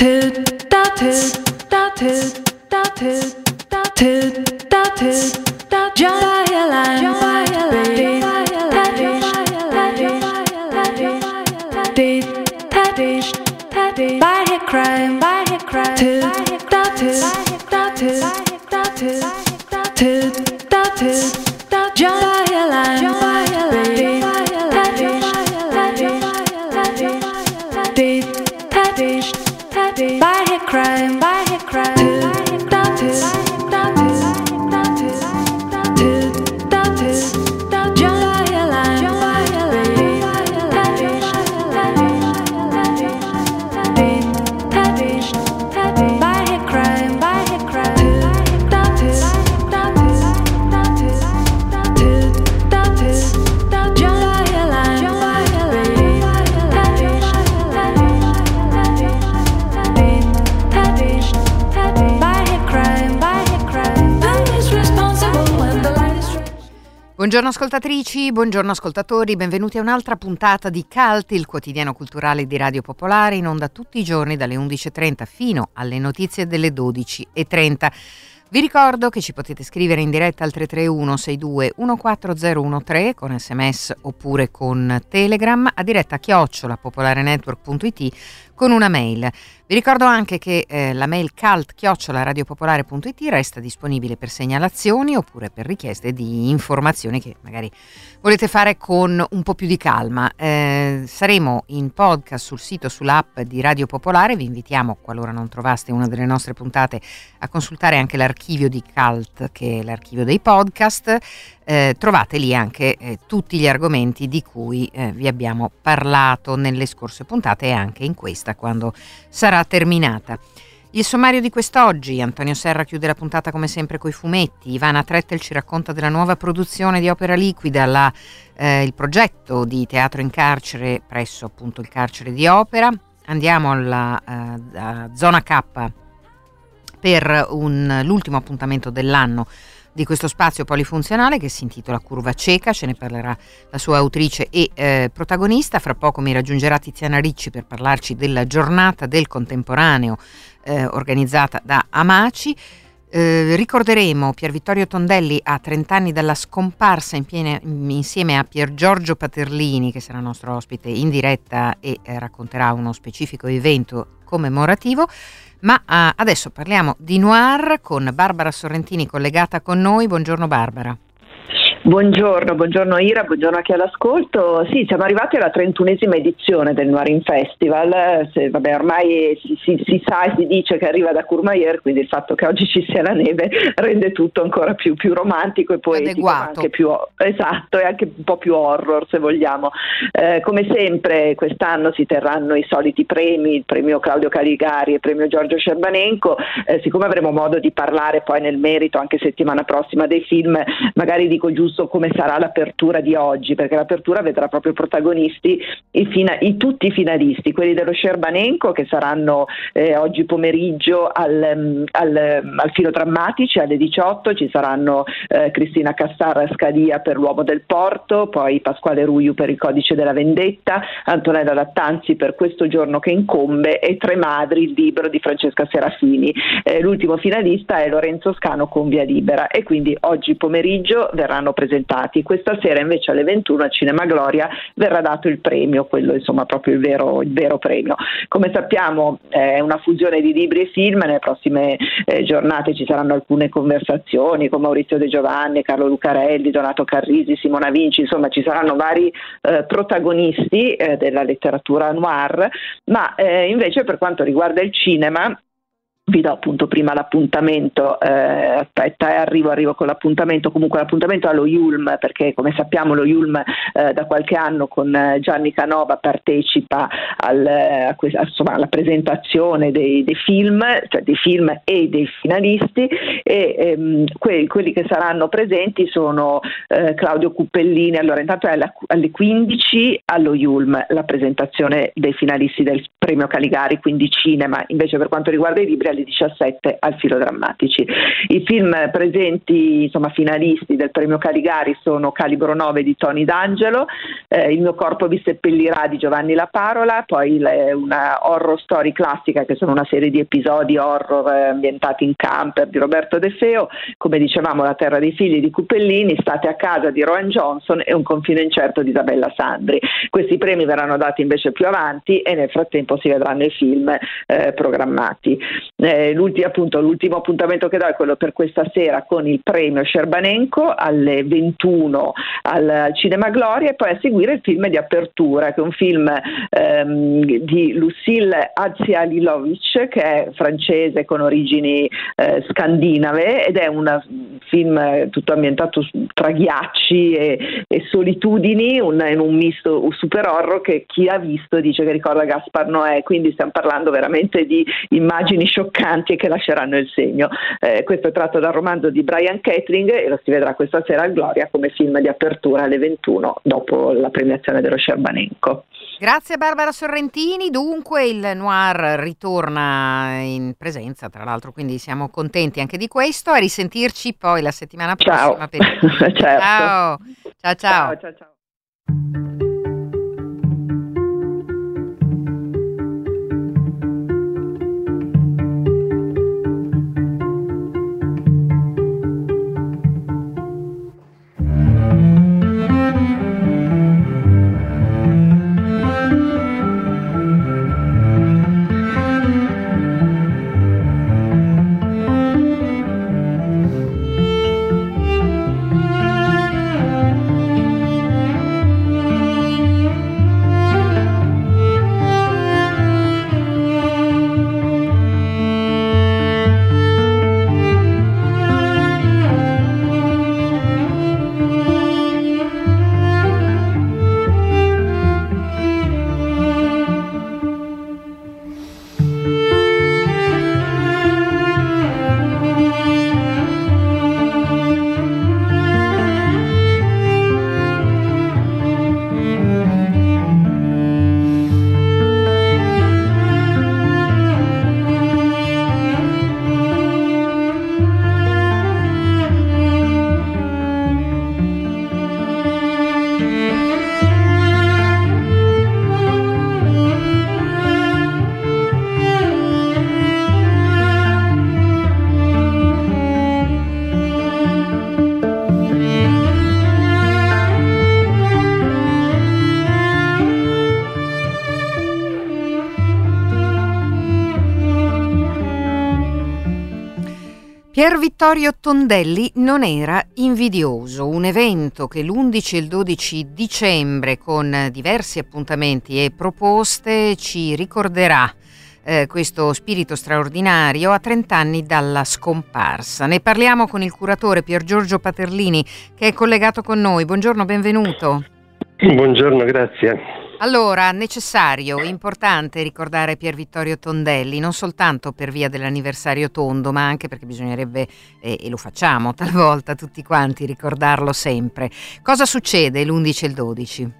tit, da tit, da tit, da tit, da tit, da tit. Buongiorno ascoltatrici, buongiorno ascoltatori, benvenuti a un'altra puntata di Cult, il quotidiano culturale di Radio Popolare, in onda tutti i giorni dalle 11.30 fino alle notizie delle 12.30. Vi ricordo che ci potete scrivere in diretta al 331 62 14013 con sms oppure con telegram a diretta chiocciola popolarenetwork.it con una mail. Vi ricordo anche che eh, la mail cult-radiopopolare.it resta disponibile per segnalazioni oppure per richieste di informazioni che magari volete fare con un po' più di calma. Eh, saremo in podcast sul sito, sull'app di Radio Popolare. Vi invitiamo, qualora non trovaste una delle nostre puntate, a consultare anche l'archivio di Cult, che è l'archivio dei podcast. Eh, trovate lì anche eh, tutti gli argomenti di cui eh, vi abbiamo parlato nelle scorse puntate e anche in questa quando sarà terminata. Il sommario di quest'oggi, Antonio Serra chiude la puntata come sempre coi fumetti, Ivana Trettel ci racconta della nuova produzione di Opera Liquida, la, eh, il progetto di teatro in carcere presso appunto il carcere di Opera. Andiamo alla uh, zona K per un, l'ultimo appuntamento dell'anno di questo spazio polifunzionale che si intitola Curva Cieca, ce ne parlerà la sua autrice e eh, protagonista. Fra poco mi raggiungerà Tiziana Ricci per parlarci della giornata del contemporaneo eh, organizzata da Amaci. Eh, ricorderemo Pier Vittorio Tondelli a 30 anni dalla scomparsa in piene, insieme a Pier Giorgio Paterlini, che sarà nostro ospite in diretta e eh, racconterà uno specifico evento commemorativo. Ma uh, adesso parliamo di Noir con Barbara Sorrentini collegata con noi. Buongiorno Barbara. Buongiorno, buongiorno Ira, buongiorno a chi all'ascolto. Sì, siamo arrivati alla 31esima edizione del Noirin Festival. Se, vabbè, ormai si, si, si, sa e si dice che arriva da Courmayeur, quindi il fatto che oggi ci sia la neve rende tutto ancora più, più romantico e poetico, anche più, esatto, e anche un po' più horror se vogliamo. Eh, come sempre quest'anno si terranno i soliti premi, il premio Claudio Caligari e il premio Giorgio Scerbanenco. Eh, siccome avremo modo di parlare poi nel merito anche settimana prossima dei film, magari dico giusto giusto come sarà l'apertura di oggi, perché l'apertura vedrà proprio protagonisti i, fina- i tutti i finalisti, quelli dello Scerbanenco che saranno eh, oggi pomeriggio al, mm, al, mm, al, Filo Drammatici alle 18, ci saranno eh, Cristina Cassara Scadia per L'Uomo del Porto, poi Pasquale Ruiu per Il Codice della Vendetta, Antonella Lattanzi per Questo giorno che incombe e Tre Madri, il libro di Francesca Serafini. Eh, l'ultimo finalista è Lorenzo Scano con Via Libera e quindi oggi pomeriggio verranno presentati. Questa sera invece alle 21 a Cinema Gloria verrà dato il premio, quello insomma proprio il vero, il vero premio. Come sappiamo è una fusione di libri e film, nelle prossime eh, giornate ci saranno alcune conversazioni con Maurizio De Giovanni, Carlo Lucarelli, Donato Carrisi, Simona Vinci, insomma ci saranno vari eh, protagonisti eh, della letteratura noir, ma eh, invece per quanto riguarda il cinema vi do appunto prima l'appuntamento, eh, aspetta, eh, arrivo, arrivo con l'appuntamento, comunque l'appuntamento allo Yulm, perché come sappiamo lo Yulm eh, da qualche anno con eh, Gianni Canova partecipa al, a questa, insomma, alla presentazione dei, dei, film, cioè dei film e dei finalisti e ehm, que- quelli che saranno presenti sono eh, Claudio Cuppellini, allora intanto è alla, alle 15 allo Yulm la presentazione dei finalisti del premio Caligari, quindi cinema, invece per quanto riguarda i libri alle alle 17 al Filo Drammatici. I film presenti, insomma finalisti del premio Caligari sono Calibro 9 di Tony D'Angelo, eh, Il mio corpo vi seppellirà di Giovanni La Parola, poi le, una horror story classica che sono una serie di episodi horror eh, ambientati in camper di Roberto De Feo, come dicevamo La terra dei figli di Cupellini, State a casa di Rowan Johnson e Un confine incerto di Isabella Sandri. Questi premi verranno dati invece più avanti e nel frattempo si vedranno i film eh, programmati. Eh, l'ultimo, appunto, l'ultimo appuntamento che do è quello per questa sera con il premio Scerbanenko alle 21 al Cinema Gloria e poi a seguire il film di apertura che è un film ehm, di Lucille Azialilovic che è francese con origini eh, scandinave ed è un film tutto ambientato tra ghiacci e, e solitudini, un, un misto un super horror che chi ha visto dice che ricorda Gaspar Noè, quindi stiamo parlando veramente di immagini scioccanti che lasceranno il segno. Eh, questo è tratto dal romanzo di Brian Ketling e lo si vedrà questa sera al Gloria come film di apertura alle 21 dopo la premiazione dello Scerbanenco. Grazie Barbara Sorrentini, dunque il noir ritorna in presenza tra l'altro, quindi siamo contenti anche di questo, a risentirci poi la settimana prossima. Ciao. Per... certo. ciao. ciao. ciao. ciao, ciao. Pier Vittorio Tondelli non era invidioso, un evento che l'11 e il 12 dicembre con diversi appuntamenti e proposte ci ricorderà eh, questo spirito straordinario a 30 anni dalla scomparsa. Ne parliamo con il curatore Pier Giorgio Paterlini che è collegato con noi. Buongiorno, benvenuto. Buongiorno, grazie. Allora, necessario, importante ricordare Pier Vittorio Tondelli, non soltanto per via dell'anniversario tondo, ma anche perché bisognerebbe, eh, e lo facciamo talvolta tutti quanti, ricordarlo sempre. Cosa succede l'11 e il 12?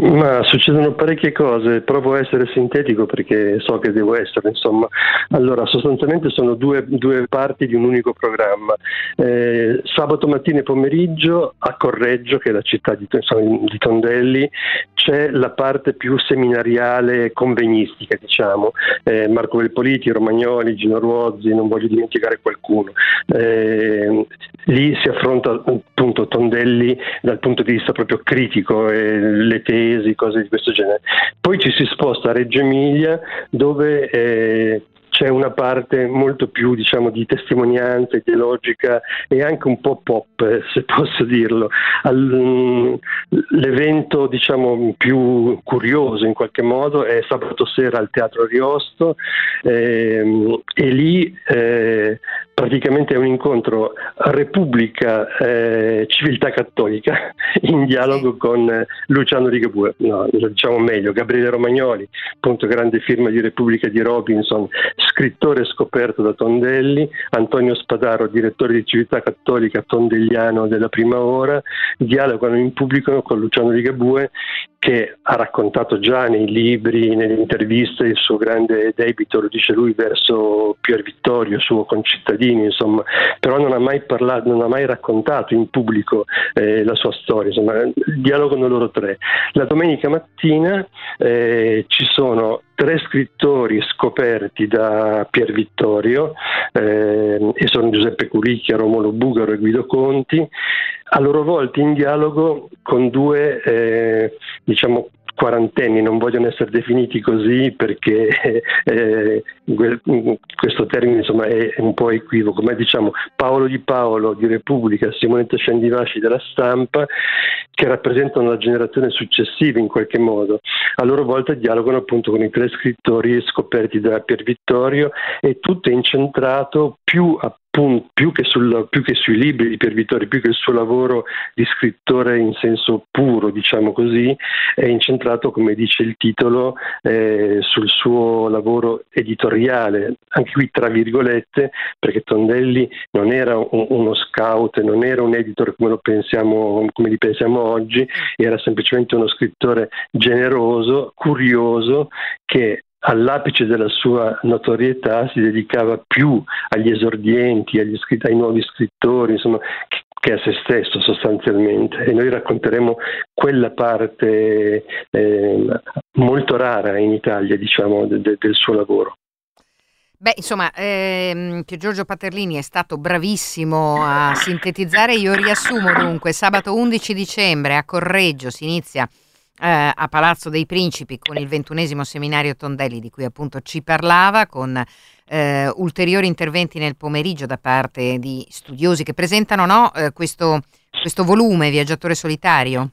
Ma succedono parecchie cose, provo a essere sintetico perché so che devo essere, insomma. Allora, sostanzialmente sono due, due parti di un unico programma. Eh, sabato mattina e pomeriggio a Correggio, che è la città di, insomma, di Tondelli, c'è la parte più seminariale convegnistica, diciamo. Eh, Marco Velpoliti, Romagnoli, Gino Ruozzi, non voglio dimenticare qualcuno. Eh, lì si affronta appunto Tondelli dal punto di vista proprio critico, eh, le tesi paesi, cose di questo genere. Poi ci si sposta a Reggio Emilia dove eh, c'è una parte molto più diciamo, di testimonianza ideologica e anche un po' pop, se posso dirlo. Al, l'evento diciamo, più curioso in qualche modo è sabato sera al Teatro Riosto eh, e lì eh, praticamente è un incontro Repubblica eh, Civiltà Cattolica in dialogo con Luciano Rigabue, no, diciamo meglio, Gabriele Romagnoli, appunto grande firma di Repubblica di Robinson, scrittore scoperto da Tondelli, Antonio Spadaro, direttore di Civiltà Cattolica tondelliano della prima ora, dialogano in pubblico con Luciano Rigabue che ha raccontato già nei libri, nelle interviste il suo grande debito, lo dice lui, verso Pier Vittorio, suo concittadino, insomma, però non ha mai parlato, non ha mai raccontato in pubblico eh, la sua storia, insomma, dialogano loro tre. La domenica mattina eh, ci sono tre scrittori scoperti da Pier Vittorio eh, e sono Giuseppe Curicchia, Romolo Bugaro e Guido Conti, a loro volta in dialogo con due eh, diciamo quarantenni non vogliono essere definiti così perché eh, questo termine insomma, è un po' equivoco, ma diciamo Paolo Di Paolo di Repubblica, Simonetta Sciandivasci della stampa, che rappresentano la generazione successiva in qualche modo. A loro volta dialogano appunto con i tre scrittori scoperti da Pier Vittorio e tutto è incentrato più a più che, sul, più che, sui libri di Pier Vittorio, più che il suo lavoro di scrittore in senso puro, diciamo così, è incentrato, come dice il titolo, eh, sul suo lavoro editoriale, anche qui tra virgolette, perché Tondelli non era un, uno scout, non era un editor come, pensiamo, come li pensiamo oggi, era semplicemente uno scrittore generoso, curioso, che all'apice della sua notorietà si dedicava più agli esordienti, agli scritt- ai nuovi scrittori, insomma, che a se stesso sostanzialmente e noi racconteremo quella parte eh, molto rara in Italia diciamo, de- de- del suo lavoro. Beh, insomma, ehm, Pier Giorgio Paterlini è stato bravissimo a sintetizzare. Io riassumo dunque, sabato 11 dicembre a Correggio si inizia eh, a Palazzo dei Principi con il ventunesimo seminario Tondelli di cui appunto ci parlava, con eh, ulteriori interventi nel pomeriggio da parte di studiosi che presentano no, eh, questo, questo volume Viaggiatore solitario.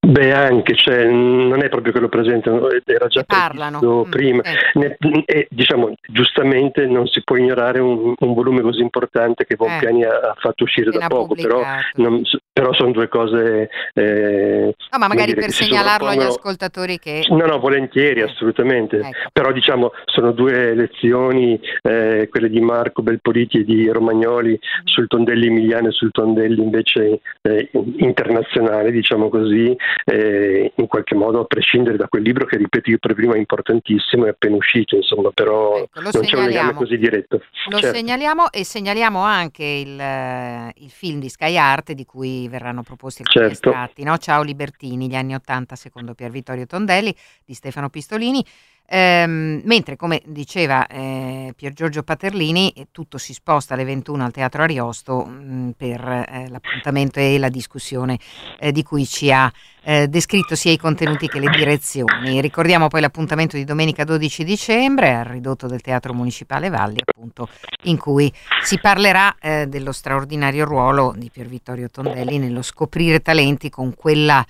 Beh, anche, cioè, non è proprio che lo presentano, era già parlano mm, prima. Mm, eh. ne, e, diciamo, giustamente non si può ignorare un, un volume così importante che Volpiani eh. ha, fatto uscire da poco, però, non, però, sono due cose... Eh, no, ma magari per segnalarlo agli ascoltatori che... No, no, volentieri, eh. assolutamente. Ecco. Però diciamo, sono due lezioni, eh, quelle di Marco Belpoliti e di Romagnoli mm. sul Tondelli emiliano e sul Tondelli invece eh, internazionale, diciamo così eh, in qualche modo a prescindere da quel libro che ripeto io per prima è importantissimo, è appena uscito, insomma, però ecco, non c'è un legame così diretto. Lo certo. segnaliamo e segnaliamo anche il, eh, il, film di Sky Art di cui verranno proposti alcuni certo. estratti, no? Ciao Libertini, gli anni Ottanta secondo Pier Vittorio Tondelli di Stefano Pistolini. Ehm, mentre, come diceva eh, Pier Giorgio Paterlini, tutto si sposta alle 21 al Teatro Ariosto mh, mm, per eh, l'appuntamento e la discussione eh, di cui ci ha eh, descritto sia i contenuti che le direzioni. Ricordiamo poi l'appuntamento di domenica 12 dicembre al ridotto del Teatro Municipale Valli, appunto, in cui si parlerà eh, dello straordinario ruolo di Pier Vittorio Tondelli nello scoprire talenti con quella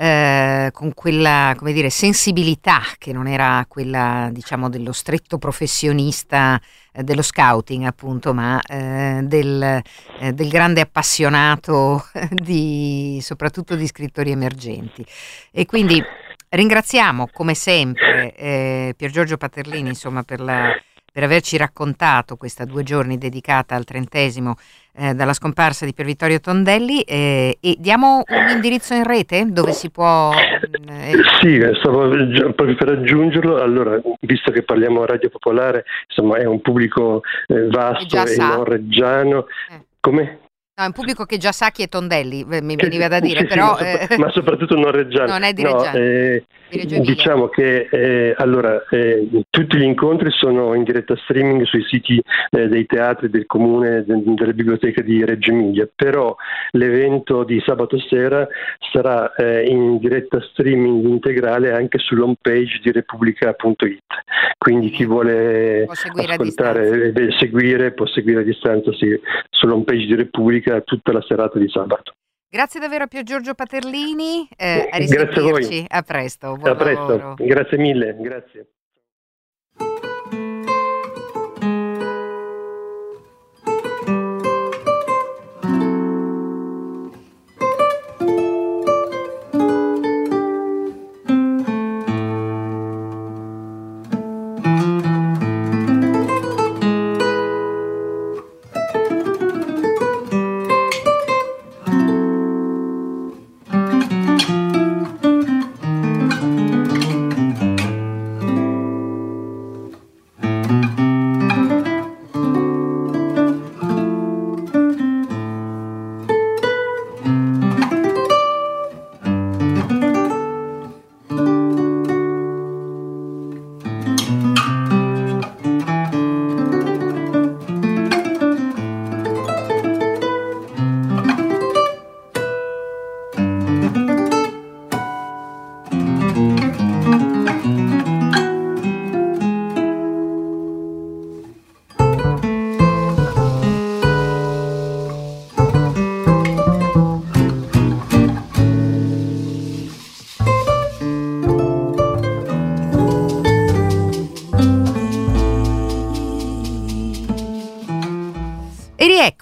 eh, con quella come dire, sensibilità che non era quella diciamo dello stretto professionista eh, dello scouting appunto ma eh, del, eh, del, grande appassionato di, soprattutto di scrittori emergenti. E quindi ringraziamo come sempre eh, Pier Giorgio Paterlini insomma per la per averci raccontato questa due giorni dedicata al trentesimo eh, dalla scomparsa di Pier Vittorio Tondelli eh, e diamo un indirizzo in rete dove si può... Eh... Sì, stavo proprio per aggiungerlo, allora visto che parliamo a Radio Popolare, insomma è un pubblico eh, vasto e non reggiano. Eh. Come? No, è un pubblico che già sa chi è Tondelli, mi veniva da dire, sì, però... Sì, ma, eh, ma, soprattutto non reggiano. Non è di Reggiano. No, eh, diciamo che eh, allora, eh, tutti gli incontri sono in diretta streaming sui siti eh, dei teatri del comune, de, delle biblioteche di Reggio Emilia, però l'evento di sabato sera sarà eh, in diretta streaming integrale anche sull'home page di repubblica.it, quindi chi vuole ascoltare e seguire può seguire a distanza sì, sull'home page di Repubblica musica tutta la serata di sabato. Grazie davvero a Pier Giorgio Paterlini, eh, a Grazie a voi. A presto. a presto. Grazie mille. Grazie.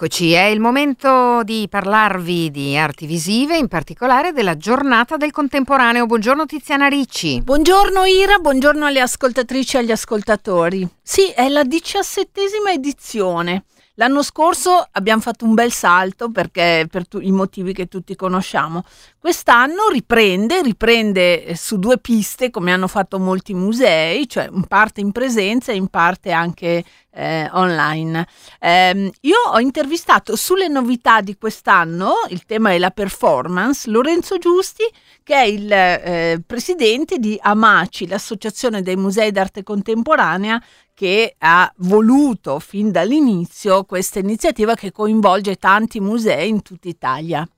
Eccoci, è il momento di parlarvi di arti visive, in particolare della giornata del contemporaneo. Buongiorno Tiziana Ricci. Buongiorno Ira, buongiorno alle ascoltatrici e agli ascoltatori. Sì, è la diciassettesima edizione. L'anno scorso abbiamo fatto un bel salto perché per tu- i motivi che tutti conosciamo. Quest'anno riprende, riprende eh, su due piste come hanno fatto molti musei, cioè in parte in presenza e in parte anche eh, online. Eh, io ho intervistato sulle novità di quest'anno, il tema è la performance, Lorenzo Giusti che è il eh, presidente di Amaci, l'associazione dei musei d'arte contemporanea che ha voluto fin dall'inizio questa iniziativa che coinvolge tanti musei in tutta Italia.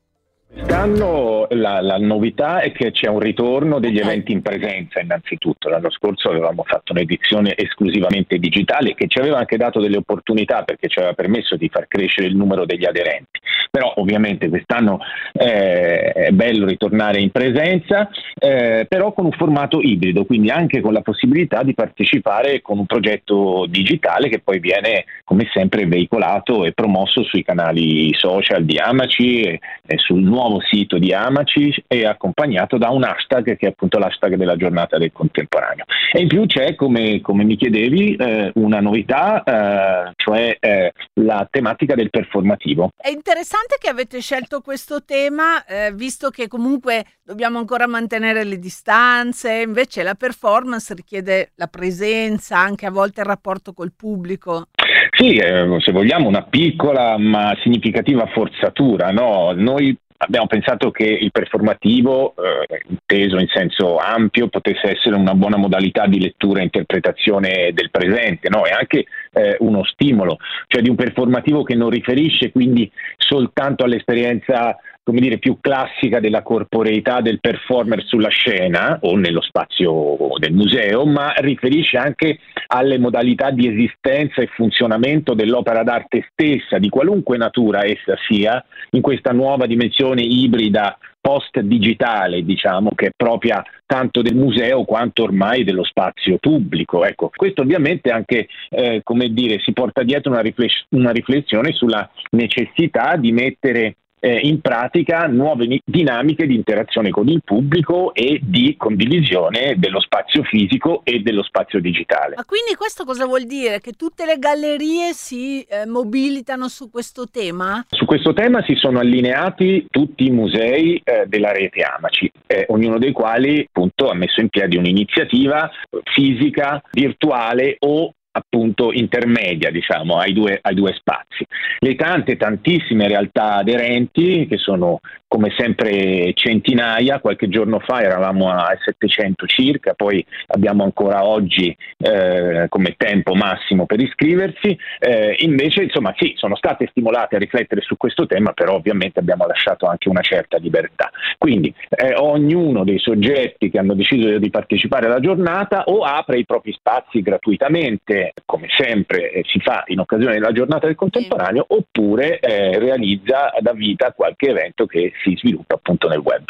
Quest'anno la, la, novità è che c'è un ritorno degli eventi in presenza innanzitutto. L'anno scorso avevamo fatto un'edizione esclusivamente digitale che ci aveva anche dato delle opportunità perché ci aveva permesso di far crescere il numero degli aderenti. Però ovviamente quest'anno eh, è bello ritornare in presenza, eh, però con un formato ibrido, quindi anche con la possibilità di partecipare con un progetto digitale che poi viene come sempre veicolato e promosso sui canali social di Amaci e, e sul nuovo sito di Amaci e accompagnato da un hashtag che è appunto l'hashtag della giornata del contemporaneo. E in più c'è, come, come mi chiedevi, eh, una novità, eh, cioè eh, la tematica del performativo. È interessante che avete scelto questo tema, eh, visto che comunque dobbiamo ancora mantenere le distanze, invece la performance richiede la presenza, anche a volte il rapporto col pubblico. Sì, eh, se vogliamo una piccola ma significativa forzatura. No? Noi abbiamo pensato che il performativo, eh, inteso in senso ampio, potesse essere una buona modalità di lettura e interpretazione del presente no? e anche eh, uno stimolo, cioè di un performativo che non riferisce quindi soltanto all'esperienza come dire, più classica della corporeità del performer sulla scena o nello spazio del museo, ma riferisce anche alle modalità di esistenza e funzionamento dell'opera d'arte stessa, di qualunque natura essa sia, in questa nuova dimensione ibrida post-digitale, diciamo, che è propria tanto del museo quanto ormai dello spazio pubblico. Ecco, questo ovviamente anche, eh, come dire, si porta dietro una, rifless- una riflessione sulla necessità di mettere eh, in pratica nuove dinamiche di interazione con il pubblico e di condivisione dello spazio fisico e dello spazio digitale. Ma quindi questo cosa vuol dire? Che tutte le gallerie si eh, mobilitano su questo tema? Su questo tema si sono allineati tutti i musei eh, della rete Amaci, eh, ognuno dei quali appunto ha messo in piedi un'iniziativa fisica, virtuale o appunto intermedia diciamo, ai, due, ai due spazi. Le tante, tantissime realtà aderenti che sono come sempre centinaia, qualche giorno fa eravamo a 700 circa, poi abbiamo ancora oggi eh, come tempo massimo per iscriversi, eh, invece insomma sì, sono state stimolate a riflettere su questo tema, però ovviamente abbiamo lasciato anche una certa libertà. Quindi eh, ognuno dei soggetti che hanno deciso di partecipare alla giornata o apre i propri spazi gratuitamente, come sempre eh, si fa in occasione della giornata del contemporaneo, oppure eh, realizza da vita qualche evento che si sviluppa appunto nel web.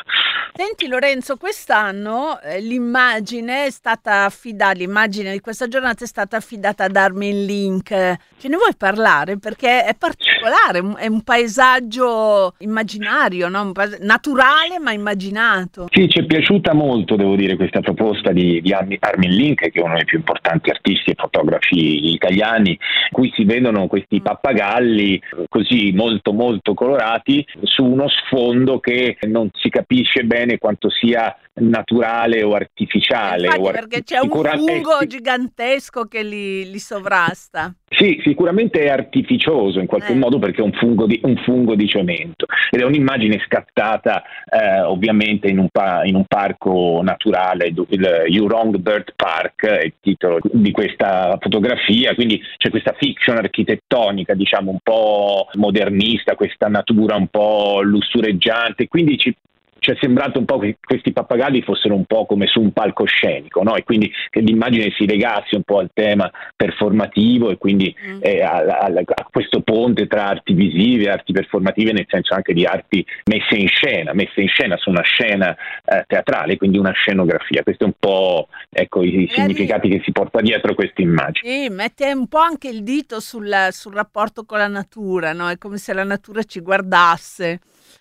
Senti Lorenzo, quest'anno eh, l'immagine è stata affidata, l'immagine di questa giornata è stata affidata ad Armin Link. Ce ne vuoi parlare? Perché è particolare, è un paesaggio immaginario, no? naturale ma immaginato. Sì, ci è piaciuta molto, devo dire, questa proposta di, di Armin Link, che è uno dei più importanti artisti e fotografi italiani, in cui si vedono questi pappagalli così molto molto colorati su uno sfondo mondo che non si capisce bene quanto sia naturale o artificiale. Infatti, o art- perché c'è un fungo gigantesco che li, li, sovrasta. Sì, sicuramente è artificioso in qualche eh. modo perché è un fungo, di, un fungo, di, cemento ed è un'immagine scattata eh, ovviamente in un, pa- in un, parco naturale, il Jurong Bird Park è il titolo di questa fotografia, quindi c'è questa fiction architettonica diciamo un po' modernista, questa natura un po' lussureggiante, quindi ci ci è sembrato un po' che questi pappagalli fossero un po' come su un palcoscenico, no? e quindi che l'immagine si legasse un po' al tema performativo e quindi mm. eh, a, a, a, questo ponte tra arti visive e arti performative, nel senso anche di arti messe in scena, messe in scena su una scena eh, teatrale, quindi una scenografia. Questi sono un po' ecco, i, i significati che si porta dietro questa immagine. Sì, mette un po' anche il dito sul, sul rapporto con la natura, no? è come se la natura ci guardasse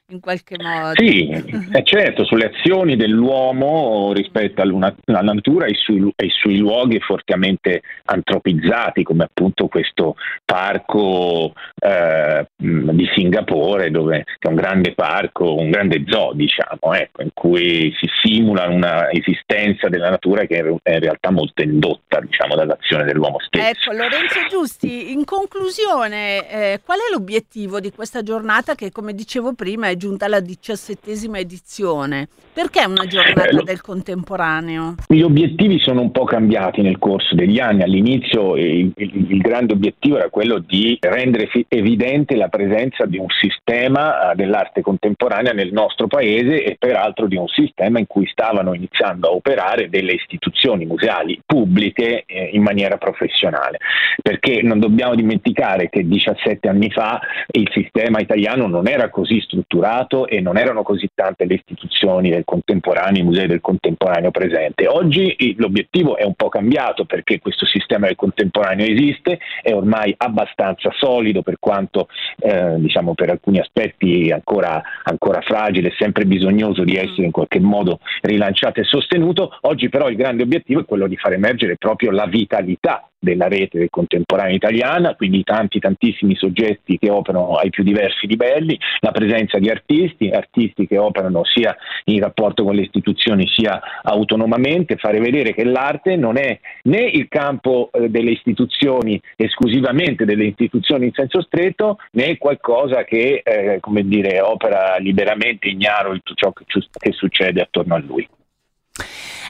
in qualche modo. Sì, è certo, sulle azioni dell'uomo rispetto alla natura e sui, e sui luoghi fortemente antropizzati, come appunto questo parco eh, di Singapore, dove è un grande parco, un grande zoo, diciamo, ecco, in cui si simula una esistenza della natura che è in realtà molto indotta, diciamo, dall'azione dell'uomo stesso. Ecco, Lorenzo Giusti, in conclusione, eh, qual è l'obiettivo di questa giornata che, come dicevo prima, è giunta alla diciassettesima edizione. Perché una giornata eh, del contemporaneo? Gli obiettivi sono un po' cambiati nel corso degli anni. All'inizio il, il, il grande obiettivo era quello di rendere evidente la presenza di un sistema eh, dell'arte contemporanea nel nostro paese e peraltro di un sistema in cui stavano iniziando a operare delle istituzioni museali pubbliche eh, in maniera professionale. Perché non dobbiamo dimenticare che 17 anni fa il sistema italiano non era così strutturato passato e non erano così tante le istituzioni del contemporaneo, i musei del contemporaneo presente. Oggi l'obiettivo è un po' cambiato perché questo sistema del contemporaneo esiste, è ormai abbastanza solido per quanto eh, diciamo per alcuni aspetti ancora, ancora fragile, sempre bisognoso di essere in qualche modo rilanciato e sostenuto. Oggi però il grande obiettivo è quello di far emergere proprio la vitalità della rete del contemporaneo italiana, quindi tanti tantissimi soggetti che operano ai più diversi livelli, la presenza di artisti, artisti che operano sia in rapporto con le istituzioni sia autonomamente, fare vedere che l'arte non è né il campo eh, delle istituzioni esclusivamente delle istituzioni in senso stretto, né qualcosa che eh, come dire, opera liberamente ignaro di tutto ciò che, che succede attorno a lui.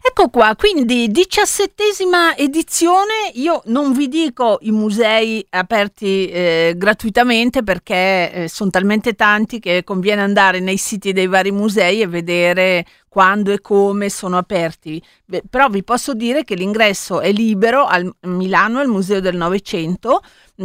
Ecco qua, quindi diciassettesima edizione, io non vi dico i musei aperti eh, gratuitamente perché eh, sono talmente tanti che conviene andare nei siti dei vari musei e vedere quando e come sono aperti. Beh, però vi posso dire che l'ingresso è libero a Milano al Museo del Novecento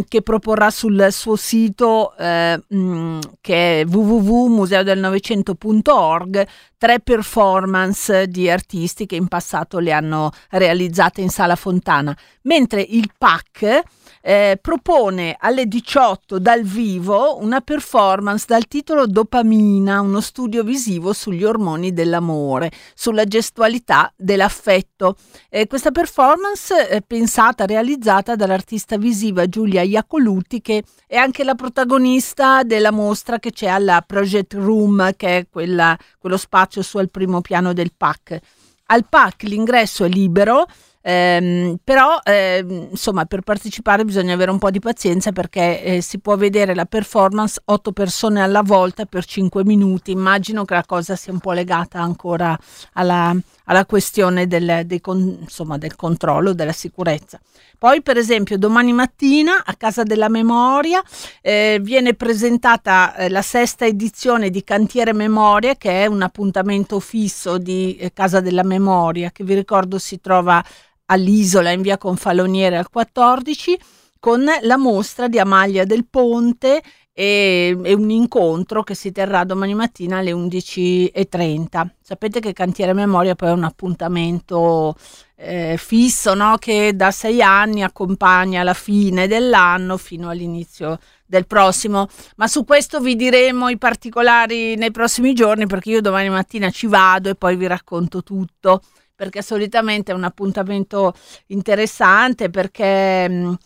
che proporrà sul suo sito eh, mh, che è www.museodelnovecento.org tre performance di artisti che in passato le hanno realizzate in Sala Fontana, mentre il PAC eh, propone alle 18 dal vivo una performance dal titolo Dopamina, uno studio visivo sugli ormoni dell'amore, sulla gestualità dell'affetto. Eh, questa performance è pensata, realizzata dall'artista visiva Giulia Iacoluti, che è anche la protagonista della mostra che c'è alla Project Room, che è quella, quello spazio su al primo piano del PAC. Al PAC l'ingresso è libero, Ehm, però ehm, insomma per partecipare bisogna avere un po' di pazienza perché eh, si può vedere la performance 8 persone alla volta per 5 minuti. Immagino che la cosa sia un po' legata ancora alla, alla questione del, del, insomma, del controllo, della sicurezza. Poi, per esempio, domani mattina a Casa della Memoria eh, viene presentata eh, la sesta edizione di Cantiere Memoria, che è un appuntamento fisso di eh, Casa della Memoria, che vi ricordo si trova all'isola in via Confaloniere al 14 con la mostra di Amalia del Ponte e, e, un incontro che si terrà domani mattina alle 11.30. Sapete che Cantiere Memoria poi è un appuntamento eh, fisso no? che da sei anni accompagna la fine dell'anno fino all'inizio del prossimo, ma su questo vi diremo i particolari nei prossimi giorni perché io domani mattina ci vado e poi vi racconto tutto perché solitamente è un appuntamento interessante perché mh,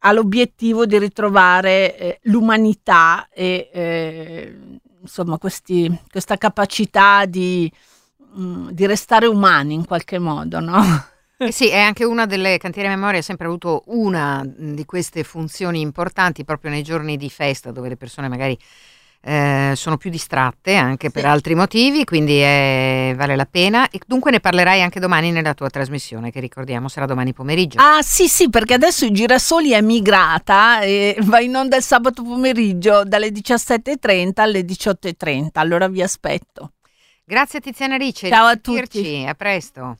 ha l'obiettivo di ritrovare eh, l'umanità e eh, insomma questi, questa capacità di, mh, mm, di, restare umani in qualche modo, no? Eh sì, è anche una delle cantiere memoria, ha sempre avuto una di queste funzioni importanti proprio nei giorni di festa dove le persone magari eh, sono più distratte anche sì. per altri motivi, quindi è, vale la pena. E dunque ne parlerai anche domani nella tua trasmissione, che ricordiamo sarà domani pomeriggio. Ah sì sì, perché adesso i Girasoli è migrata e va in onda il sabato pomeriggio dalle 17.30 alle 18.30, allora vi aspetto. Grazie Tiziana Ricci. Ciao a tutti. A presto.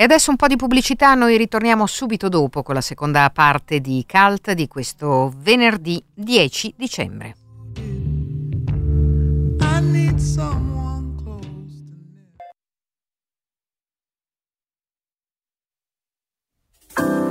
E adesso un po' di pubblicità, noi ritorniamo subito dopo con la seconda parte di Cult di questo venerdì 10 dicembre. I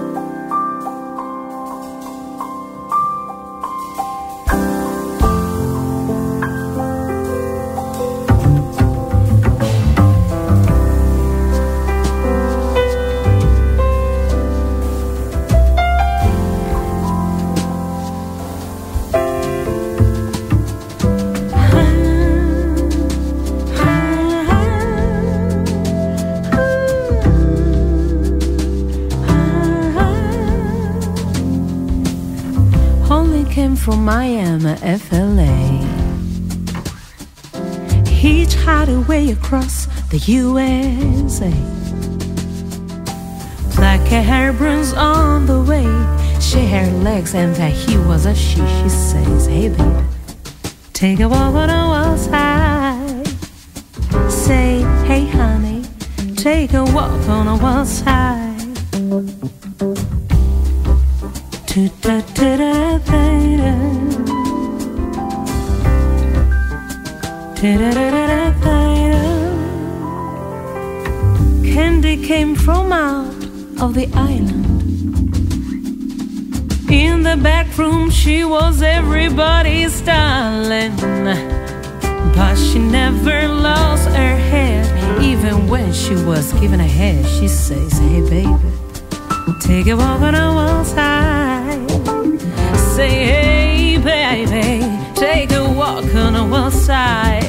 Miami, FLA. Hitchhiked away across the USA. Black hair burns on the way. She had legs and that he was a she. She says, Hey baby, take a walk on the wild side. Say, Hey honey, take a walk on the wild side. Candy came from out of the island. In the back room, she was everybody's darling. But she never lost her head. Even when she was given a head, she says, Hey baby, take a walk on the wild side. Say, Hey baby, take a walk on the wild side.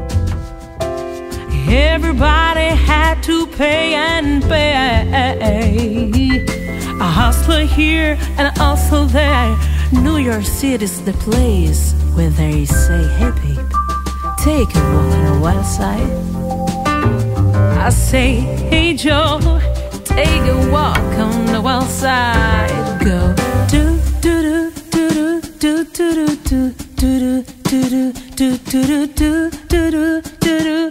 Everybody had to pay and pay. A hustler here and also there. New York City's the place where they say, hey babe, take a walk on the wild side. I say, hey Joe, take a walk on the wild side. Go do, do do do do do do do do do do do do do do do do do do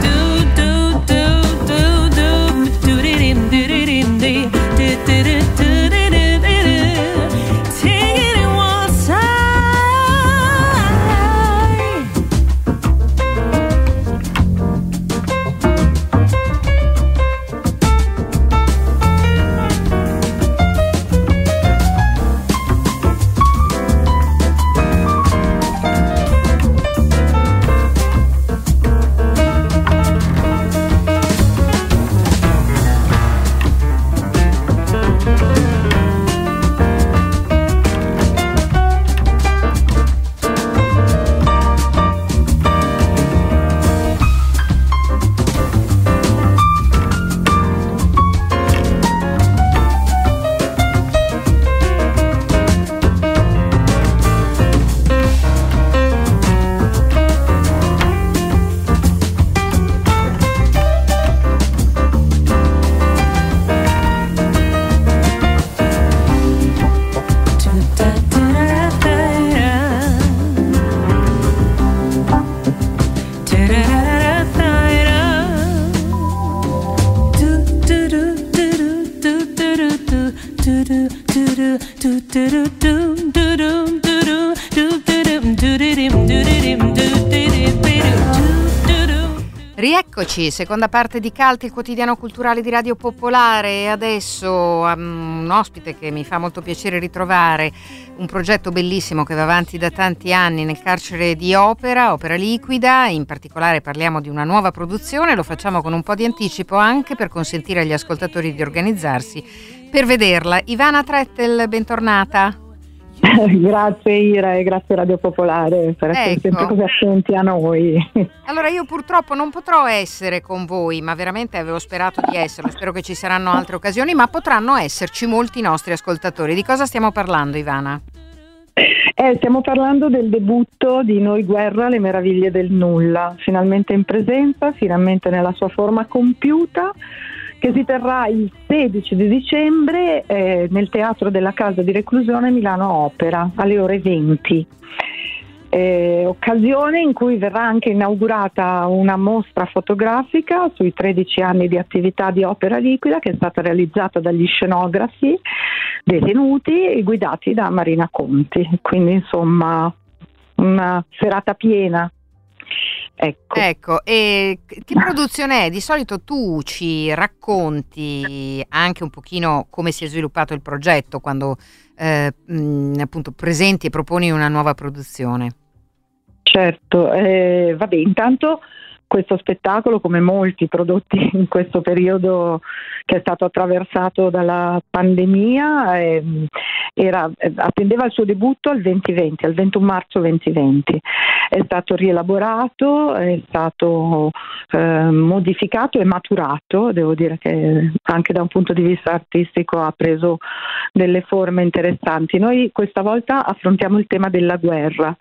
Rieccoci, seconda parte di Calti, il quotidiano culturale di Radio Popolare e adesso um, un ospite che mi fa molto piacere ritrovare, un progetto bellissimo che va avanti da tanti anni nel carcere di Opera, Opera Liquida, in particolare parliamo di una nuova produzione, lo facciamo con un po' di anticipo anche per consentire agli ascoltatori di organizzarsi per vederla. Ivana Trettel, bentornata. grazie Ira e grazie Radio Popolare per essere ecco. sempre così attenti a noi. Allora io purtroppo non potrò essere con voi, ma veramente avevo sperato di esserlo, spero che ci saranno altre occasioni, ma potranno esserci molti nostri ascoltatori. Di cosa stiamo parlando Ivana? Eh, stiamo parlando del debutto di Noi Guerra, le meraviglie del nulla, finalmente in presenza, finalmente nella sua forma compiuta che si terrà il 16 di dicembre eh, nel Teatro della Casa di Reclusione Milano Opera alle ore 20. Eh, occasione in cui verrà anche inaugurata una mostra fotografica sui 13 anni di attività di opera liquida che è stata realizzata dagli scenografi detenuti e guidati da Marina Conti. Quindi insomma una serata piena Ecco. ecco, e che produzione è? Di solito tu ci racconti anche un pochino come si è sviluppato il progetto quando eh, mh, appunto presenti e proponi una nuova produzione. Certo, eh, vabbè, intanto questo spettacolo, come molti prodotti in questo periodo che è stato attraversato dalla pandemia, eh, era, attendeva il suo debutto al 2020, al 21 marzo 2020. È stato rielaborato, è stato eh, modificato e maturato, devo dire che anche da un punto di vista artistico ha preso delle forme interessanti. Noi questa volta affrontiamo il tema della guerra.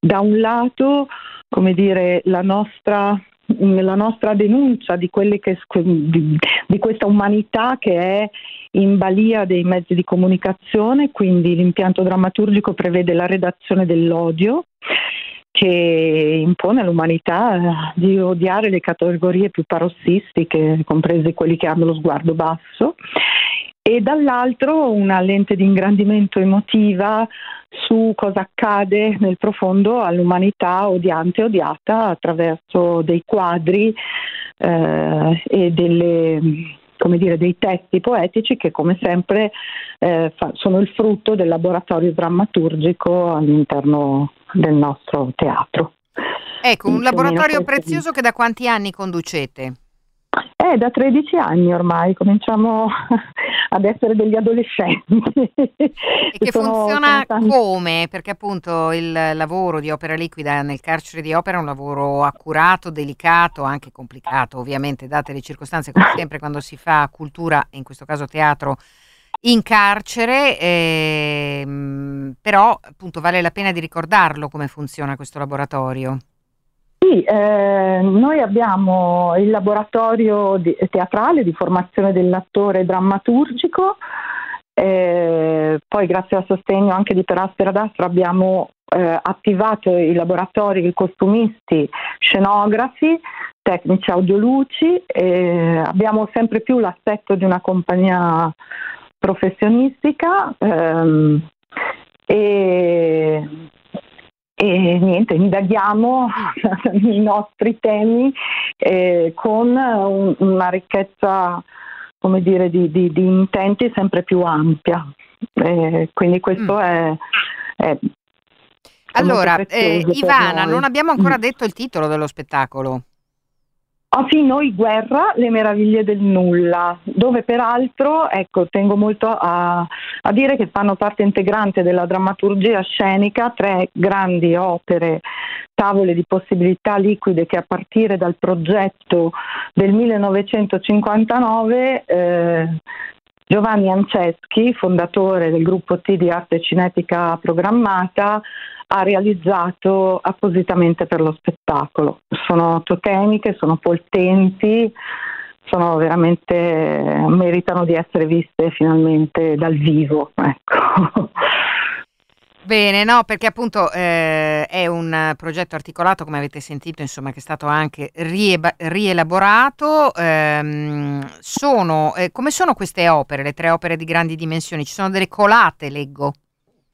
Da un lato, come dire, la nostra la nostra denuncia di, che, di, di, questa umanità che è in balia dei mezzi di comunicazione, quindi l'impianto drammaturgico prevede la redazione dell'odio che impone all'umanità eh, di odiare le categorie più parossistiche, comprese quelli che hanno lo sguardo basso, e dall'altro una lente di ingrandimento emotiva su cosa accade nel profondo all'umanità odiante e odiata attraverso dei quadri eh, e delle, dire, dei testi poetici che come sempre eh, fa, sono il frutto del laboratorio drammaturgico all'interno del nostro teatro. Ecco, un laboratorio prezioso che da quanti anni conducete? Eh, da 13 anni ormai cominciamo ad essere degli adolescenti. E che funziona come? Perché appunto il lavoro di opera liquida nel carcere di opera è un lavoro accurato, delicato, anche complicato, ovviamente, date le circostanze, come sempre quando si fa cultura, e in questo caso teatro, in carcere, ehm, però appunto vale la pena di ricordarlo come funziona questo laboratorio. Sì, eh, noi abbiamo il laboratorio di, teatrale di formazione dell'attore drammaturgico, eh, poi grazie al sostegno anche di Peraspera d'Astro abbiamo eh, attivato i laboratori, i costumisti, scenografi, tecnici audioluci, abbiamo sempre più l'assetto di una compagnia professionistica ehm, e e niente, indaghiamo i nostri temi eh, con un, una ricchezza come dire, di, di, di, intenti sempre più ampia. Eh, quindi questo mm. è, è allora, eh, Ivana, non abbiamo ancora mm. detto il titolo dello spettacolo. Sì, noi guerra, le meraviglie del nulla, dove peraltro, ecco, tengo molto a, a, dire che fanno parte integrante della drammaturgia scenica tre grandi opere, tavole di possibilità liquide che a partire dal progetto del 1959 eh, Giovanni Anceschi, fondatore del gruppo T di arte cinetica programmata, ha realizzato appositamente per lo spettacolo. Sono totemiche, sono poltenti, sono veramente meritano di essere viste finalmente dal vivo. Ecco. Bene, no, perché appunto eh, è un progetto articolato, come avete sentito, insomma, che è stato anche rieba- rielaborato. Ehm, sono, eh, come sono queste opere, le tre opere di grandi dimensioni? Ci sono delle colate, leggo.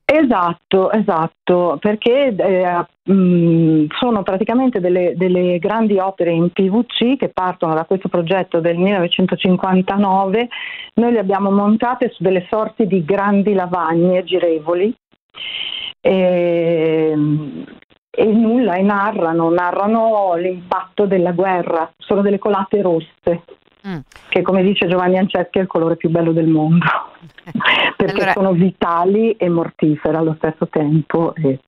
Esatto, esatto, perché eh, mh, sono praticamente delle, delle, grandi opere in PVC che partono da questo progetto del 1959. Noi le abbiamo montate su delle sorti di grandi lavagne girevoli. E, e nulla, e narrano, narrano l'impatto della guerra, sono delle colate rosse. Mm. che come dice Giovanni Anceschi è il colore più bello del mondo, perché allora... sono vitali e mortifere allo stesso tempo. E...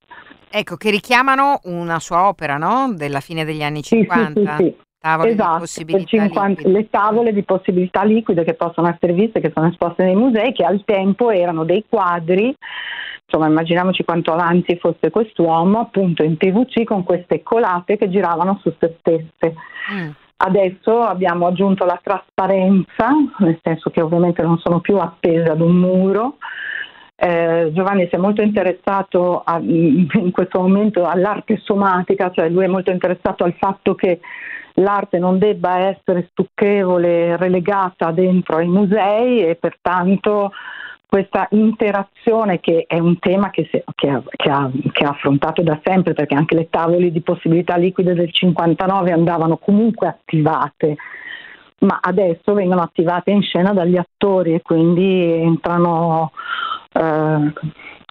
Ecco, che richiamano una sua opera, no? Della fine degli anni 50. Sì, sì, sì, Tavole esatto, 50, le tavole di possibilità liquide che possono essere viste, che sono esposte nei musei, che al tempo erano dei quadri insomma immaginiamoci quanto avanti fosse quest'uomo, appunto in PVC con queste colate che giravano su se stesse. Mm. Adesso abbiamo aggiunto la trasparenza, nel senso che ovviamente non sono più appese ad un muro. Eh, Giovanni si è molto interessato a, in questo momento all'arte somatica, cioè lui è molto interessato al fatto che l'arte non debba essere stucchevole, relegata dentro ai musei e pertanto questa interazione che è un tema che, si, che, ha, che, ha, che, ha, affrontato da sempre perché anche le tavole di possibilità liquide del 59 andavano comunque attivate ma adesso vengono attivate in scena dagli attori e quindi entrano eh,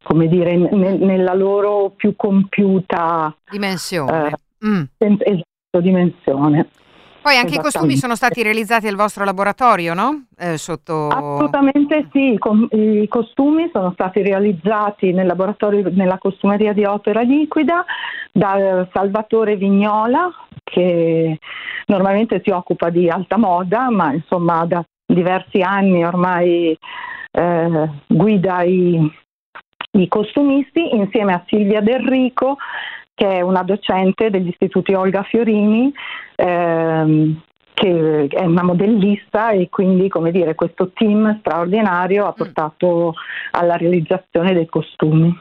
come dire ne, nella loro più compiuta dimensione. Eh, mm. esatto, dimensione. Poi anche i costumi sono stati realizzati al vostro laboratorio, no? Eh, sotto... Assolutamente sì, i costumi sono stati realizzati nel laboratorio, nella costumeria di Opera Liquida da Salvatore Vignola, che normalmente si occupa di alta moda, ma insomma da diversi anni ormai eh, guida i, i costumisti insieme a Silvia Del Rico che è una docente degli istituti Olga Fiorini, ehm, che è una modellista e quindi come dire, questo team straordinario ha mm. portato alla realizzazione dei costumi.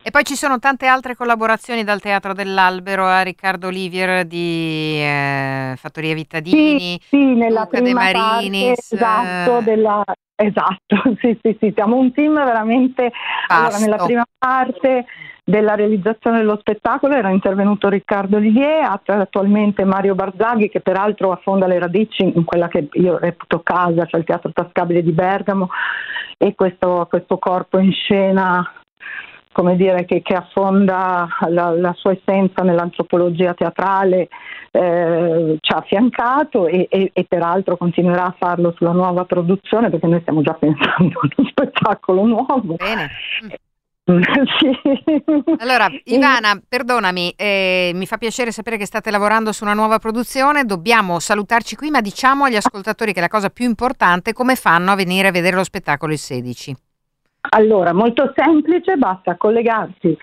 E poi ci sono tante altre collaborazioni dal Teatro dell'Albero a Riccardo Olivier di eh, Fattoria Vittadini, sì, sì nella Luca prima De Marinis. Parte, esatto, della, esatto, sì, sì, sì, siamo un team veramente... Allora, nella prima parte della realizzazione dello spettacolo era intervenuto Riccardo Olivier, attualmente Mario Barzaghi che peraltro affonda le radici in quella che io reputo casa, cioè il Teatro Tascabile di Bergamo e questo, questo corpo in scena come dire, che, che affonda la, la, sua essenza nell'antropologia teatrale, eh, ci ha affiancato e, e, e, peraltro continuerà a farlo sulla nuova produzione perché noi stiamo già pensando a uno spettacolo nuovo. Bene. Sì. Allora, Ivana, perdonami, eh, mi fa piacere sapere che state lavorando su una nuova produzione, dobbiamo salutarci qui, ma diciamo agli ascoltatori che la cosa più importante è come fanno a venire a vedere lo spettacolo il 16. Allora, molto semplice, basta collegarsi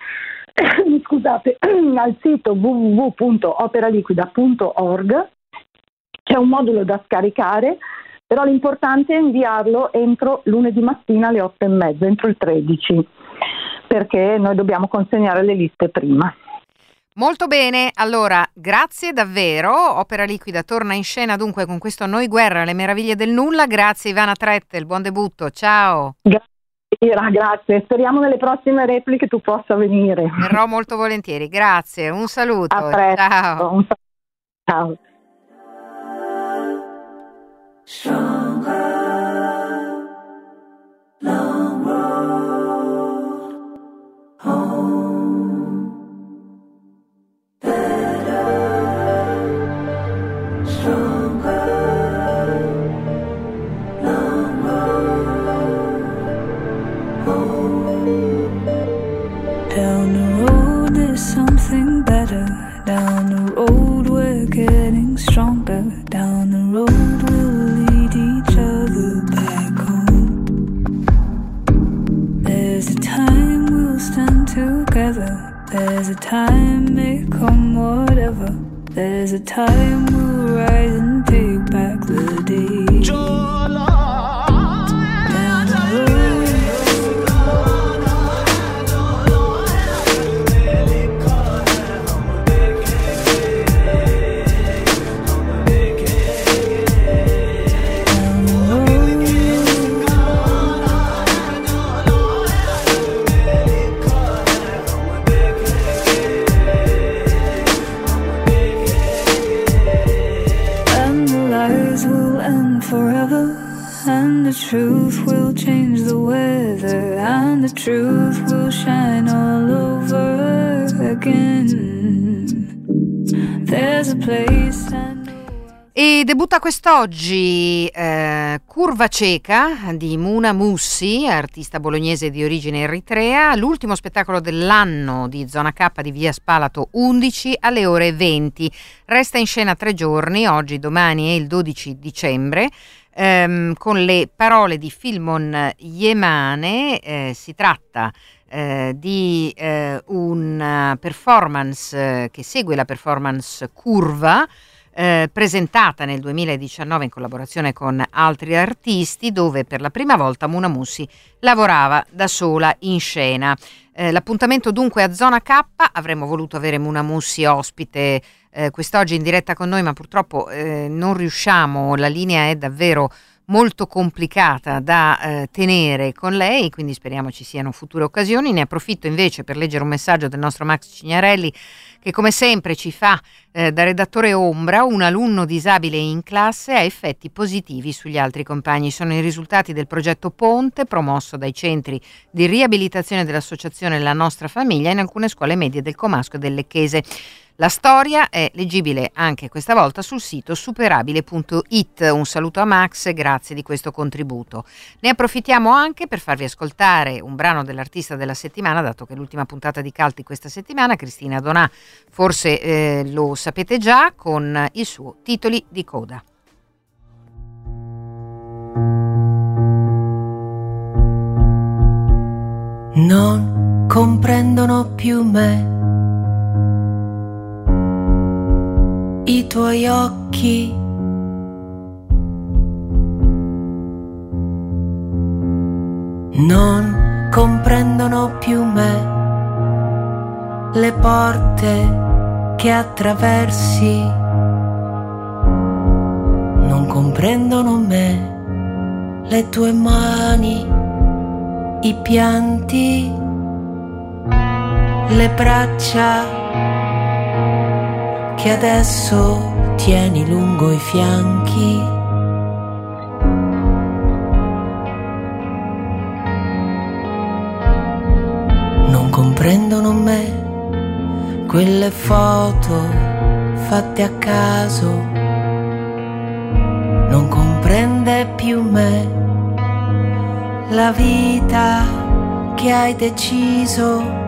scusate, al sito www.operaliquida.org, c'è un modulo da scaricare, però l'importante è inviarlo entro lunedì mattina alle 8 e mezza, entro il 13 perché noi dobbiamo consegnare le liste prima. Molto bene, allora grazie davvero. Opera Liquida torna in scena dunque con questo Noi Guerra, le meraviglie del nulla. Grazie Ivana Trettel, buon debutto, ciao. Grazie, grazie. Speriamo nelle prossime repliche tu possa venire. Verrò molto volentieri, grazie. Un saluto. A presto. Ciao. Un saluto. Ciao. together, There's a time may come whatever. There's a time we'll rise and take back the day. Debutta quest'oggi eh, Curva cieca di Muna Mussi, artista bolognese di origine eritrea, l'ultimo spettacolo dell'anno di Zona K di Via Spalato 11 alle ore 20. Resta in scena tre giorni, oggi, domani e il 12 dicembre. ehm, con le parole di Filmon Yemane, eh, si tratta eh, di eh, una performance eh, che segue la performance Curva, eh, presentata nel 2019 in collaborazione con altri artisti, dove per la prima volta Muna Mussi lavorava da sola in scena. Eh, l'appuntamento dunque a Zona K, avremmo voluto avere Muna Mussi ospite eh, quest'oggi in diretta con noi, ma purtroppo eh, non riusciamo, la linea è davvero molto complicata da eh, tenere con lei, quindi speriamo ci siano future occasioni. Ne approfitto invece per leggere un messaggio del nostro Max Cignarelli che come sempre ci fa eh, da redattore ombra, un alunno disabile in classe ha effetti positivi sugli altri compagni. Sono i risultati del progetto Ponte promosso dai centri di riabilitazione dell'associazione La Nostra Famiglia in alcune scuole medie del Comasco e del Lecchese. La storia è leggibile anche questa volta sul sito superabile.it. Un saluto a Max grazie di questo contributo. Ne approfittiamo anche per farvi ascoltare un brano dell'artista della settimana, dato che è l'ultima puntata di Calti questa settimana, Cristina Donà, forse eh, lo sapete già, con il suo Titoli di coda. non comprendono più me. I tuoi occhi non comprendono più me. Le porte che attraversi non comprendono me. Le tue mani i pianti, le braccia che adesso tieni lungo i fianchi. Non comprendono me, quelle foto fatte a caso. Non comprende più me la vita che hai deciso.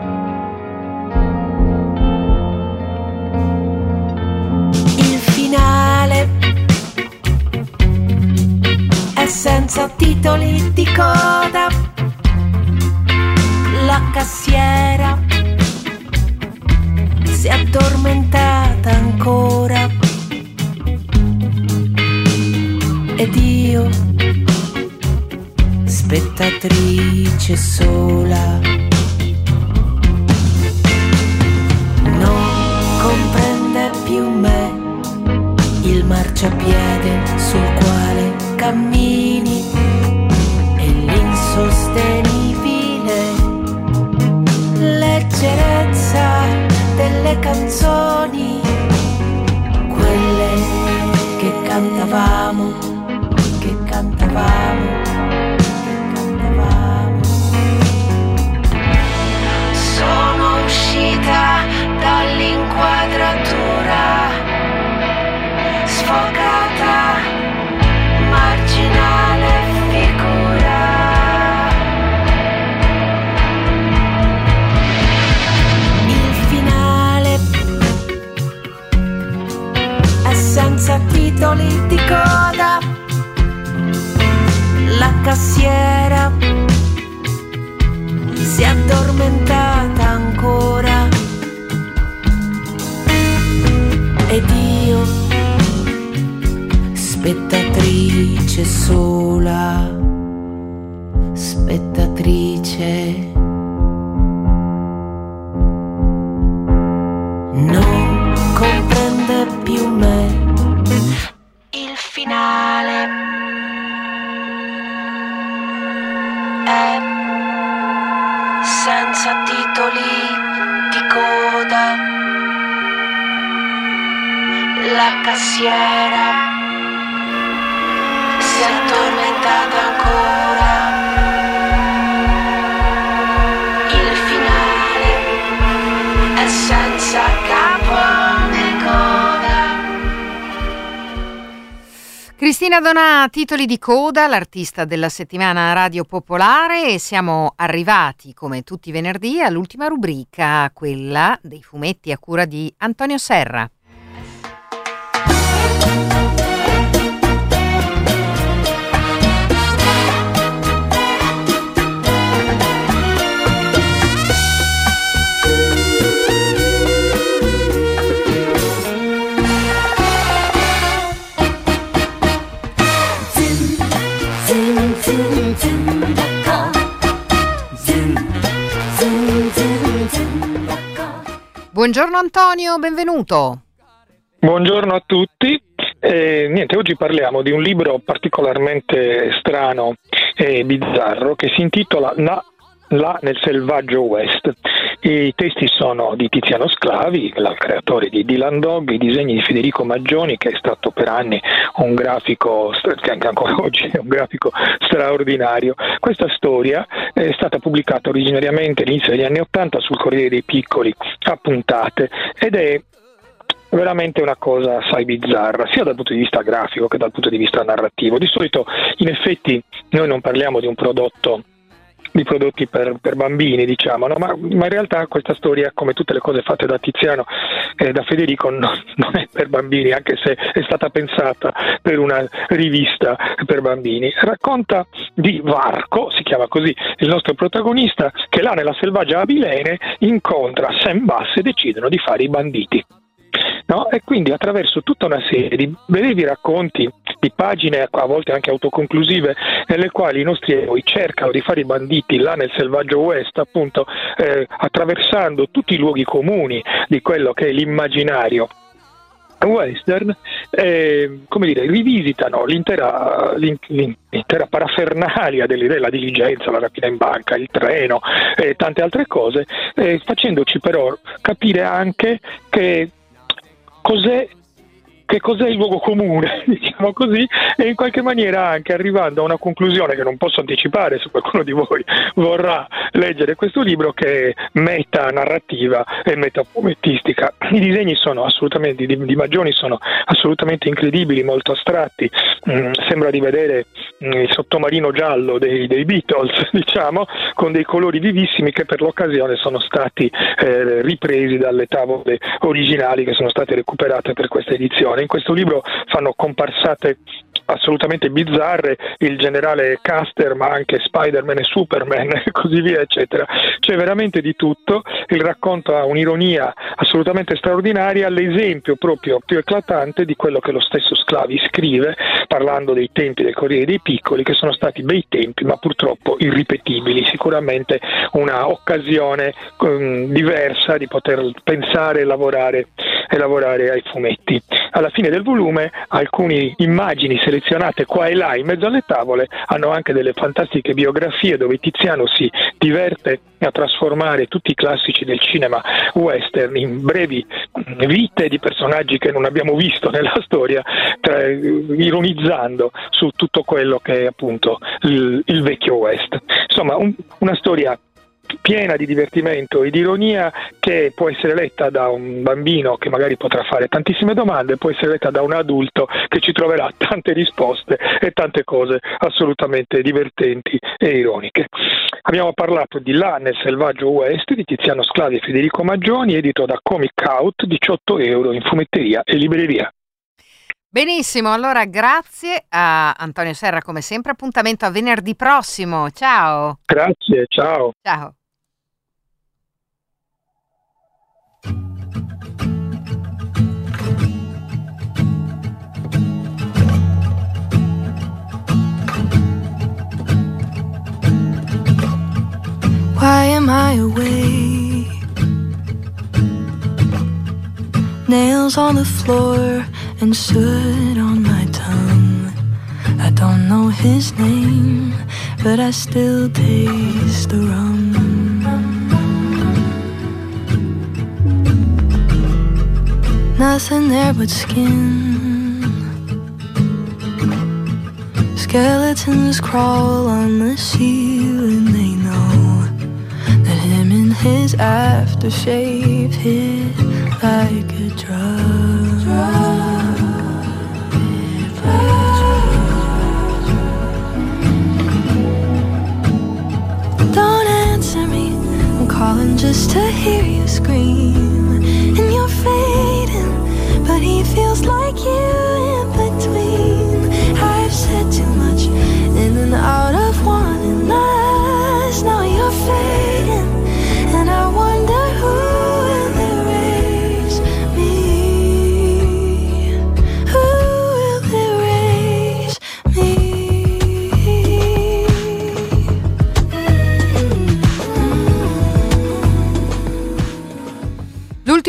Senza titoli di coda. La cassiera si è addormentata ancora. Ed io spettatrice sola. Non comprende più me il marciapiede sul quale cammini delle titoli di coda. La cassiera si è addormentata ancora ed io spettatrice sola spettatrice Cassiera si è accade ancora. Il finale è senza capo né coda. Cristina Donà, titoli di coda, l'artista della settimana Radio Popolare e siamo arrivati, come tutti i venerdì, all'ultima rubrica, quella dei fumetti a cura di Antonio Serra. Buongiorno Antonio, benvenuto. Buongiorno a tutti. Eh, niente, oggi parliamo di un libro particolarmente strano e bizzarro che si intitola La, La nel selvaggio West. I testi sono di Tiziano Sclavi, il creatore di Dylan Dog, i disegni di Federico Maggioni, che è stato per anni un grafico, che anche ancora oggi è un grafico straordinario. Questa storia è stata pubblicata originariamente all'inizio degli anni Ottanta sul Corriere dei Piccoli a puntate ed è veramente una cosa assai bizzarra, sia dal punto di vista grafico che dal punto di vista narrativo. Di solito, in effetti, noi non parliamo di un prodotto di prodotti per, per bambini, diciamo, no? ma, ma, in realtà questa storia, come tutte le cose fatte da Tiziano e eh, da Federico, no, non è per bambini, anche se è stata pensata per una rivista per bambini. Racconta di Varco, si chiama così il nostro protagonista, che là nella selvaggia Abilene incontra Sam Bass e decidono di fare i banditi. No? E quindi attraverso tutta una serie di brevi racconti, di pagine a volte anche autoconclusive, nelle quali i nostri eroi cercano di fare i banditi là nel selvaggio West, appunto eh, attraversando tutti i luoghi comuni di quello che è l'immaginario western, eh, come dire, rivisitano l'intera, l'intera parafernalia della diligenza, la rapina in banca, il treno e tante altre cose, eh, facendoci però capire anche che cos'è che cos'è il luogo comune, diciamo così, e in qualche maniera anche arrivando a una conclusione che non posso anticipare se qualcuno di voi vorrà leggere questo libro che è meta narrativa e metapoetistica. I disegni sono assolutamente, di, di Magioni sono assolutamente incredibili, molto astratti, mm, sembra di vedere il sottomarino giallo dei, dei, Beatles, diciamo, con dei colori vivissimi che per l'occasione sono stati eh, ripresi dalle tavole originali che sono state recuperate per questa edizione. In questo libro fanno comparsate assolutamente bizzarre, il generale Caster, ma anche Spider-Man e Superman e così via, eccetera. C'è veramente di tutto, il racconto ha un'ironia assolutamente straordinaria, l'esempio proprio più eclatante di quello che lo stesso Sclavi scrive, parlando dei tempi del Corriere dei Piccoli, che sono stati bei tempi, ma purtroppo irripetibili, sicuramente una occasione um, diversa di poter pensare e lavorare, e lavorare ai fumetti. Alla fine del volume alcune immagini selezionate qua e là in mezzo alle tavole hanno anche delle fantastiche biografie dove Tiziano si diverte a trasformare tutti i classici del cinema western in brevi vite di personaggi che non abbiamo visto nella storia, tra, ironizzando su tutto quello che è appunto il, il vecchio West. Insomma, un, una storia piena di divertimento e di ironia che può essere letta da un bambino che magari potrà fare tantissime domande, può essere letta da un adulto che ci troverà tante risposte e tante cose assolutamente divertenti e ironiche. Abbiamo parlato di Là nel selvaggio West di Tiziano Sclavi e Federico Maggioni, edito da Comic Out, 18 euro in fumetteria e libreria. Benissimo, allora grazie a Antonio Serra come sempre, appuntamento a venerdì prossimo, ciao. Grazie, ciao. Ciao. Why am I away? Nails on the floor and soot on my tongue. I don't know his name, but I still taste the rum. Nothing there but skin Skeletons crawl on the ceiling, they know that him and his aftershave hit like a drug. Just to hear you scream. And you're fading, but he feels like you in between. I've said too much, in and out of wanting us.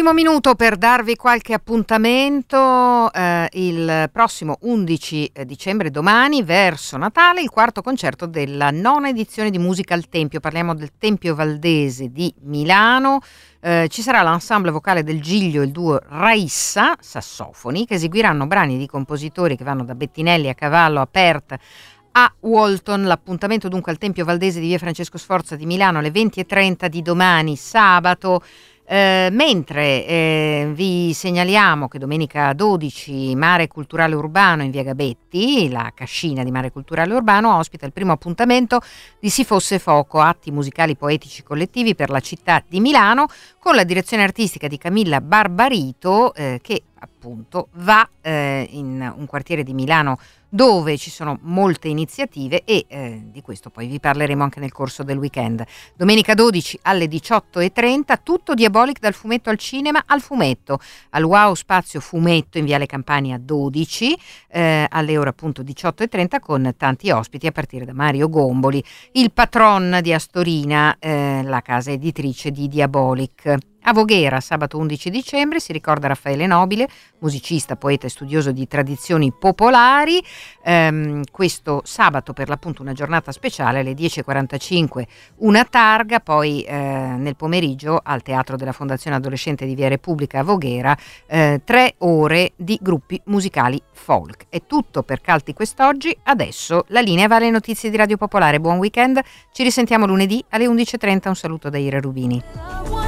L'ultimo minuto per darvi qualche appuntamento, eh, il prossimo 11 dicembre, domani, verso Natale, il quarto concerto della nona edizione di Musica al Tempio. Parliamo del Tempio Valdese di Milano. Eh, ci sarà l'ensemble vocale del Giglio e il duo Raissa, sassofoni, che eseguiranno brani di compositori che vanno da Bettinelli a Cavallo a Perth a Walton. L'appuntamento dunque al Tempio Valdese di via Francesco Sforza di Milano alle 20.30 di domani, sabato. Eh, mentre eh, vi segnaliamo che domenica 12 Mare Culturale Urbano in via Gabetti, la cascina di Mare Culturale Urbano, ospita il primo appuntamento di Si fosse fuoco, atti musicali poetici collettivi per la città di Milano, con la direzione artistica di Camilla Barbarito, eh, che appunto va eh, in un quartiere di Milano dove ci sono molte iniziative e eh, di questo poi vi parleremo anche nel corso del weekend. Domenica 12 alle 18.30, tutto Diabolic dal fumetto al cinema al fumetto, al Wow Spazio Fumetto in Viale Campania 12, eh, alle ore appunto 18.30 con tanti ospiti a partire da Mario Gomboli, il patron di Astorina, eh, la casa editrice di Diabolic. A Voghera, sabato 11 dicembre, si ricorda Raffaele Nobile, musicista, poeta e studioso di tradizioni popolari. Ehm, questo sabato, per l'appunto, una giornata speciale alle 10.45, una targa, poi eh, nel pomeriggio al Teatro della Fondazione Adolescente di Via Repubblica a Voghera, eh, tre ore di gruppi musicali folk. È tutto per Calti quest'oggi. Adesso la linea va alle notizie di Radio Popolare. Buon weekend, ci risentiamo lunedì alle 11.30. Un saluto da Ira Rubini.